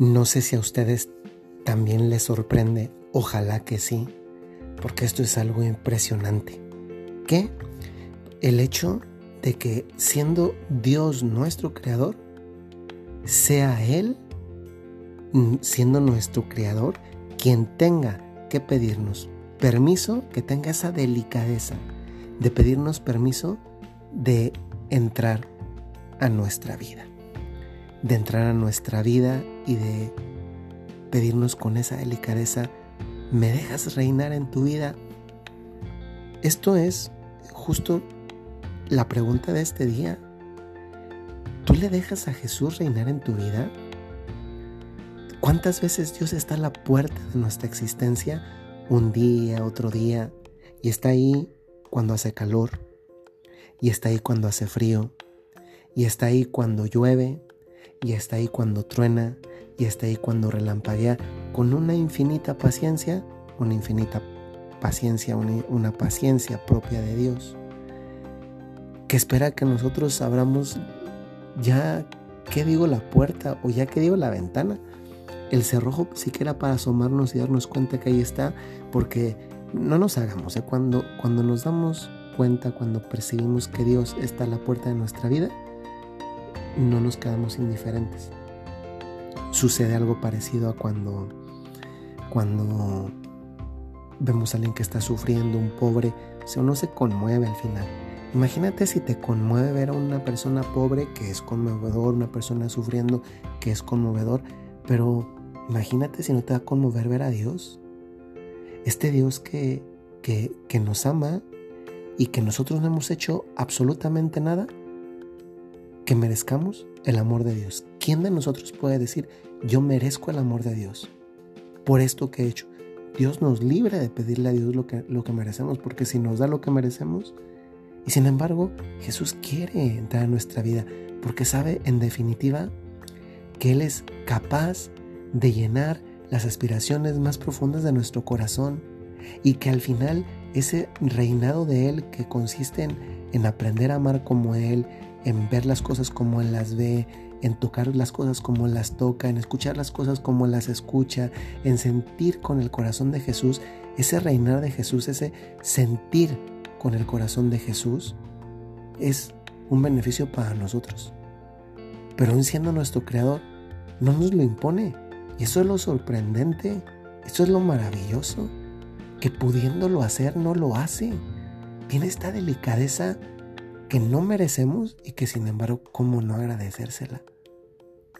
No sé si a ustedes también les sorprende, ojalá que sí, porque esto es algo impresionante. ¿Qué? El hecho de que siendo Dios nuestro creador, sea Él, mm, siendo nuestro creador, quien tenga que pedirnos permiso, que tenga esa delicadeza de pedirnos permiso de entrar a nuestra vida de entrar a nuestra vida y de pedirnos con esa delicadeza, ¿me dejas reinar en tu vida? Esto es justo la pregunta de este día. ¿Tú le dejas a Jesús reinar en tu vida? ¿Cuántas veces Dios está a la puerta de nuestra existencia un día, otro día, y está ahí cuando hace calor, y está ahí cuando hace frío, y está ahí cuando llueve, y está ahí cuando truena y está ahí cuando relampaguea con una infinita paciencia, una infinita paciencia, una, paciencia propia de Dios, que espera que nosotros abramos ya, ¿qué digo la puerta o ya que digo la ventana? El cerrojo siquiera para asomarnos y darnos cuenta que ahí está, porque no nos hagamos, ¿eh? cuando, cuando nos damos cuenta, cuando percibimos que Dios está a la puerta de nuestra vida, no nos quedamos indiferentes. Sucede algo parecido a cuando, cuando vemos a alguien que está sufriendo, un pobre, o no se conmueve al final. Imagínate si te conmueve ver a una persona pobre que es conmovedor, una persona sufriendo que es conmovedor, pero imagínate si no te va a conmover ver a Dios. Este Dios que, que, que nos ama y que nosotros no hemos hecho absolutamente nada que merezcamos el amor de Dios. ¿Quién de nosotros puede decir, yo merezco el amor de Dios por esto que he hecho? Dios nos libre de pedirle a Dios lo que, lo que merecemos, porque si nos da lo que merecemos, y sin embargo, Jesús quiere entrar en nuestra vida, porque sabe en definitiva que Él es capaz de llenar las aspiraciones más profundas de nuestro corazón y que al final ese reinado de Él que consiste en, en aprender a amar como Él, en ver las cosas como Él las ve, en tocar las cosas como las toca, en escuchar las cosas como las escucha, en sentir con el corazón de Jesús, ese reinar de Jesús, ese sentir con el corazón de Jesús, es un beneficio para nosotros. Pero aún siendo nuestro creador, no nos lo impone. Y eso es lo sorprendente, eso es lo maravilloso, que pudiéndolo hacer no lo hace. Tiene esta delicadeza que no merecemos y que sin embargo, ¿cómo no agradecérsela?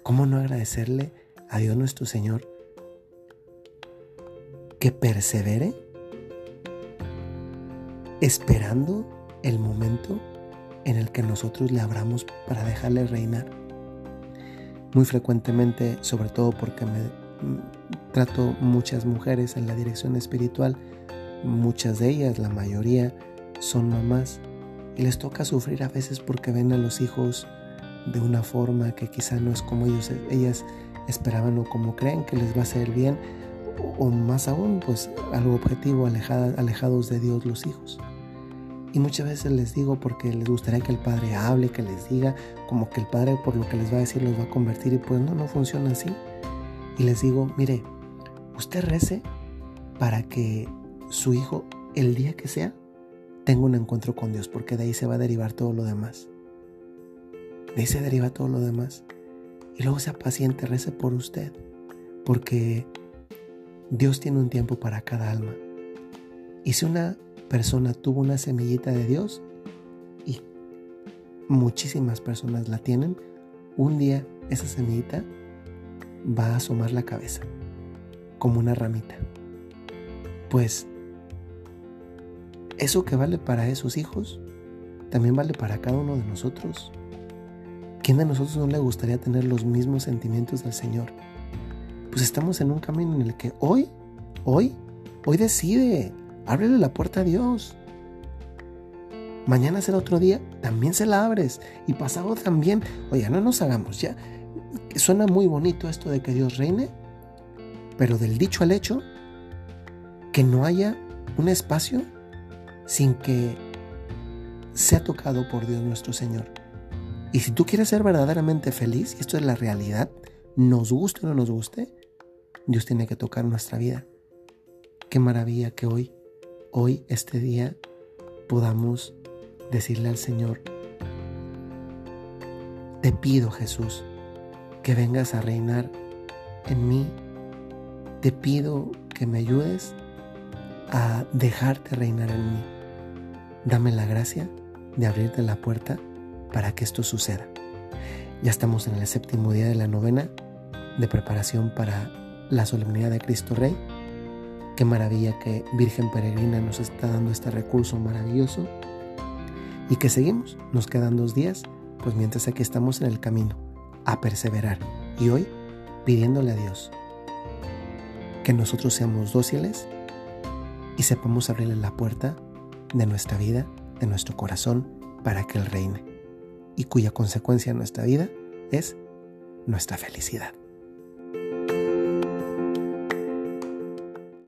¿Cómo no agradecerle a Dios nuestro Señor que persevere esperando el momento en el que nosotros le abramos para dejarle reinar? Muy frecuentemente, sobre todo porque me mm, trato muchas mujeres en la dirección espiritual, muchas de ellas, la mayoría, son mamás y les toca sufrir a veces porque ven a los hijos de una forma que quizá no es como ellos, ellas esperaban o como creen que les va a hacer bien o, más aún pues algo objetivo alejados de Dios los hijos. Y muchas veces les digo porque les gustaría que el padre hable, que les diga, como que el padre por lo que les va a decir los va a convertir y pues no, no funciona así. Y les digo, mire, usted rece para que su hijo el día que sea tengo un encuentro con Dios, porque de ahí se va a derivar todo lo demás. De ahí se deriva todo lo demás. Y luego sea paciente, rece por usted, porque Dios tiene un tiempo para cada alma. Y si una persona tuvo una semillita de Dios, y muchísimas personas la tienen, un día esa semillita va a asomar la cabeza, como una ramita. Pues eso que vale para esos hijos, también vale para cada uno de nosotros. ¿Quién de nosotros no le gustaría tener los mismos sentimientos del Señor? Pues estamos en un camino en el que hoy, hoy, hoy decide, ábrele la puerta a Dios. Mañana será otro día, también se la abres. Y pasado también, oye, no nos hagamos ya. Suena muy bonito esto de que Dios reine, pero del dicho al hecho, que no haya un espacio sin que sea tocado por Dios nuestro Señor. Y si tú quieres ser verdaderamente feliz, y esto es la realidad, nos guste o no nos guste, Dios tiene que tocar nuestra vida. Qué maravilla que hoy, hoy, este día, podamos decirle al Señor, te pido Jesús que vengas a reinar en mí. Te pido que me ayudes a dejarte reinar en mí. Dame la gracia de abrirte la puerta para que esto suceda. Ya estamos en el séptimo día de la novena de preparación para la solemnidad de Cristo Rey. Qué maravilla que Virgen Peregrina nos está dando este recurso maravilloso y que seguimos. Nos quedan dos días, pues mientras aquí estamos en el camino, a perseverar. Y hoy pidiéndole a Dios que nosotros seamos dóciles y sepamos abrirle la puerta de nuestra vida, de nuestro corazón, para que Él reine, y cuya consecuencia en nuestra vida es nuestra felicidad.